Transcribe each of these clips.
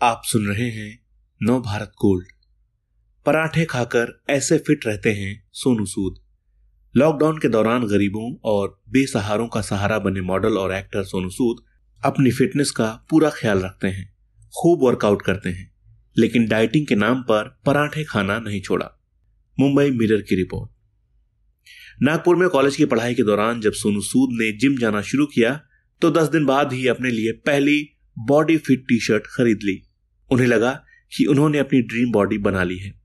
आप सुन रहे हैं नव भारत गोल्ड। पराठे खाकर ऐसे फिट रहते हैं सोनू सूद। लॉकडाउन के दौरान गरीबों और बेसहारों का सहारा बने मॉडल और एक्टर सोनू सूद अपनी फिटनेस का पूरा ख्याल रखते हैं, खूब वर्कआउट करते हैं, लेकिन डाइटिंग के नाम पर पराठे खाना नहीं छोड़ा। मुंबई मिरर की रिपोर्ट। नागपुर में कॉलेज की पढ़ाई के दौरान जब सोनू सूद ने जिम जाना शुरू किया तो दस दिन बाद ही अपने लिए पहली बॉडी फिट टी शर्ट खरीद ली। उन्हें लगा कि उन्होंने अपनी ड्रीम बॉडी बना ली है।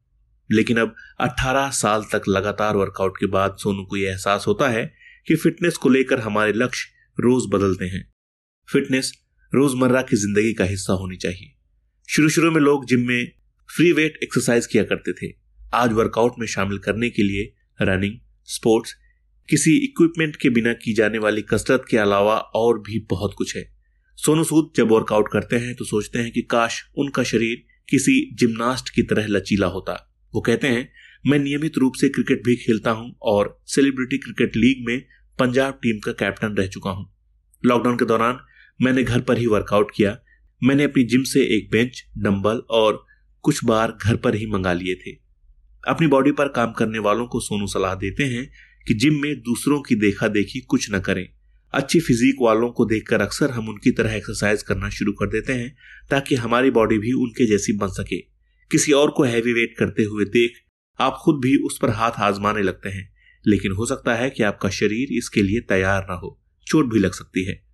लेकिन अब 18 साल तक लगातार वर्कआउट के बाद सोनू को यह एहसास होता है कि फिटनेस को लेकर हमारे लक्ष्य रोज बदलते हैं। फिटनेस रोज़मर्रा की ज़िंदगी का हिस्सा होनी चाहिए। शुरू शुरू में लोग जिम में फ्री वेट एक्सरसाइज किया करते थे। आज वर्कआउट में शामिल करने के लिए रनिंग स्पोर्ट्स किसी इक्विपमेंट के बिना की जाने वाली कसरत के अलावा और भी बहुत कुछ है। सोनू सूद जब वर्कआउट करते हैं तो सोचते हैं कि काश उनका शरीर किसी जिम्नास्ट की तरह लचीला होता। वो कहते हैं, मैं नियमित रूप से क्रिकेट भी खेलता हूँ और सेलिब्रिटी क्रिकेट लीग में पंजाब टीम का कैप्टन रह चुका हूँ। लॉकडाउन के दौरान मैंने घर पर ही वर्कआउट किया। मैंने अपनी जिम से एक बेंच डंबल और कुछ बार घर पर ही मंगा लिए थे। अपनी बॉडी पर काम करने वालों को सोनू सलाह देते हैं कि जिम में दूसरों की देखा देखी कुछ न करें। अच्छी फिजिक वालों को देखकर अक्सर हम उनकी तरह एक्सरसाइज करना शुरू कर देते हैं, ताकि हमारी बॉडी भी उनके जैसी बन सके। किसी और को हैवी वेट करते हुए देख, आप खुद भी उस पर हाथ आजमाने लगते हैं। लेकिन हो सकता है कि आपका शरीर इसके लिए तैयार ना हो, चोट भी लग सकती है।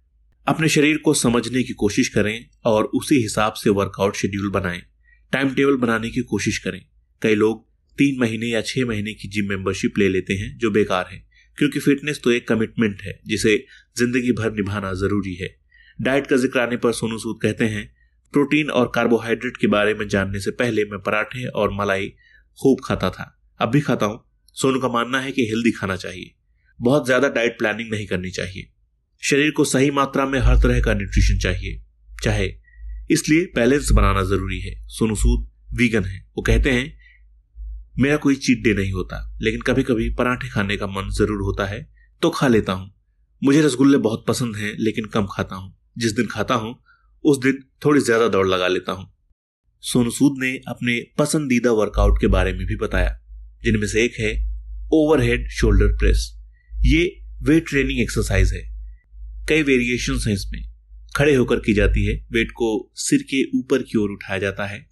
अपने शरीर को समझने की कोशिश करें और उसी हिसाब से वर्कआउट शेड्यूल बनाएँ। टाइम टेबल बनाने की कोशिश करें। कई लोग तीन महीने या छह महीने की जिम मेंबरशिप ले लेते हैं, जो बेकार है। क्योंकि फिटनेस तो एक कमिटमेंट है, जिसे ज़िंदगी भर निभाना ज़रूरी है। डाइट का ज़िक्र आने पर सोनू सूद कहते हैं, प्रोटीन और कार्बोहाइड्रेट के बारे में जानने से पहले मैं पराठे और मलाई खूब खाता था। अब भी खाता हूँ। सोनू का मानना है कि हेल्दी खाना चाहिए। बहुत ज़्यादा डाइट प्लानिंग नहीं करनी चाहिए। शरीर को सही मात्रा में हर तरह का न्यूट्रिशन चाहिए। चाहे इसलिए बैलेंस बनाना ज़रूरी है। सोनू सूद वीगन है। वो कहते हैं मेरा कोई चीट डे नहीं होता, लेकिन कभी कभी पराठे खाने का मन ज़रूर होता है तो खा लेता हूँ। मुझे रसगुल्ले बहुत पसंद हैं, लेकिन कम खाता हूँ। जिस दिन खाता हूँ, उस दिन थोड़ी ज़्यादा दौड़ लगा लेता हूँ। सोनू सूद ने अपने पसंदीदा वर्कआउट के बारे में भी बताया, जिनमें से एक है ओवरहेड शोल्डर प्रेस। ये वेट ट्रेनिंग एक्सरसाइज है। कई वेरिएशन हैं इसमें। खड़े होकर की जाती है, वेट को सिर के ऊपर की ओर उठाया जाता है।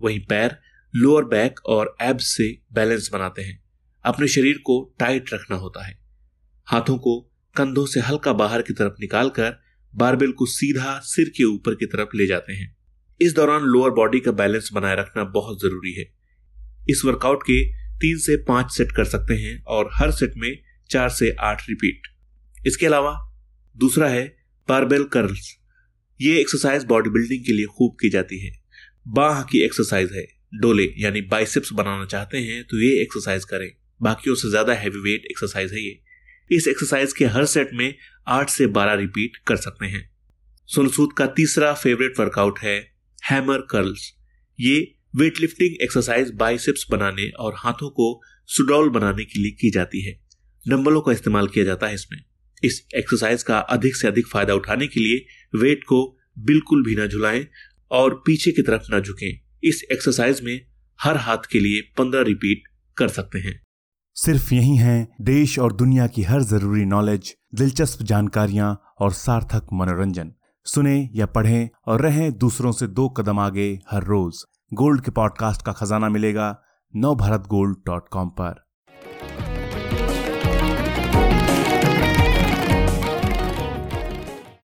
वहीं पैर लोअर बैक और एब्स से बैलेंस बनाते हैं। अपने शरीर को टाइट रखना होता है। हाथों को कंधों से हल्का बाहर की तरफ़ निकालकर बारबेल को सीधा सिर के ऊपर की तरफ़ ले जाते हैं। इस दौरान लोअर बॉडी का बैलेंस बनाए रखना बहुत ज़रूरी है। इस वर्कआउट के तीन से पाँच सेट कर सकते हैं और हर सेट में चार से आठ रिपीट इसके अलावा दूसरा है बारबेल कर्ल्स ये एक्सरसाइज बॉडी बिल्डिंग के लिए खूब की जाती है। बाह की एक्सरसाइज है। डोले, यानी बाइसेप्स बनाना चाहते हैं तो ये एक्सरसाइज करें। बाकियों से ज़्यादा हैवी वेट एक्सरसाइज है ये। इस एक्सरसाइज के हर सेट में आठ से बारह रिपीट कर सकते हैं। सुनसूद का तीसरा फेवरेट वर्कआउट है हैमर कर्ल्स ये वेट लिफ्टिंग एक्सरसाइज बाइसेप्स बनाने और हाथों को सुडौल बनाने के लिए की जाती है। डंबलों का इस्तेमाल किया जाता है इसमें। इस एक्सरसाइज का अधिक से अधिक फ़ायदा उठाने के लिए वेट को बिल्कुल भी ना झुलाएँ और पीछे की तरफ़ ना झुकें। इस एक्सरसाइज में हर हाथ के लिए पंद्रह रिपीट कर सकते हैं। सिर्फ़ यही है देश और दुनिया की हर ज़रूरी नॉलेज दिलचस्प जानकारियाँ और सार्थक मनोरंजन। सुने या पढ़ें और रहें दूसरों से दो कदम आगे हर रोज। गोल्ड के पॉडकास्ट का खजाना मिलेगा नव भारत गोल्ड डॉट कॉम पर।